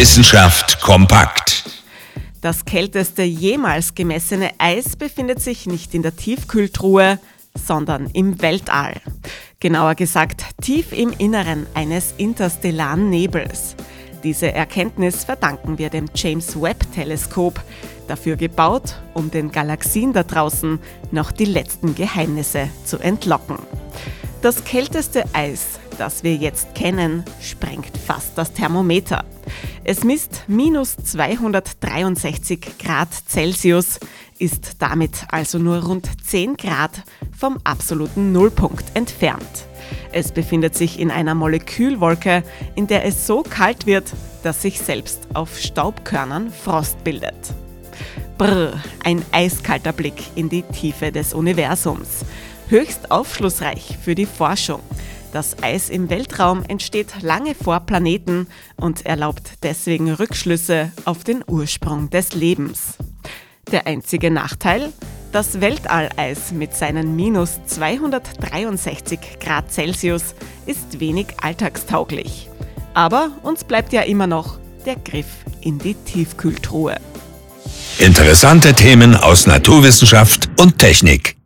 Wissenschaft kompakt. Das kälteste jemals gemessene Eis befindet sich nicht in der Tiefkühltruhe, sondern im Weltall. Genauer gesagt tief im Inneren eines interstellaren Nebels. Diese Erkenntnis verdanken wir dem James Webb-Teleskop, dafür gebaut, um den Galaxien da draußen noch die letzten Geheimnisse zu entlocken. Das kälteste Eis, das wir jetzt kennen, sprengt fast das Thermometer. Es misst minus 263 Grad Celsius, ist damit also nur rund 10 Grad vom absoluten Nullpunkt entfernt. Es befindet sich in einer Molekülwolke, in der es so kalt wird, dass sich selbst auf Staubkörnern Frost bildet. Brr, ein eiskalter Blick in die Tiefe des Universums. Höchst aufschlussreich für die Forschung. Das Eis im Weltraum entsteht lange vor Planeten und erlaubt deswegen Rückschlüsse auf den Ursprung des Lebens. Der einzige Nachteil? Das Weltalleis mit seinen minus 263 Grad Celsius ist wenig alltagstauglich. Aber uns bleibt ja immer noch der Griff in die Tiefkühltruhe. Interessante Themen aus Naturwissenschaft und Technik.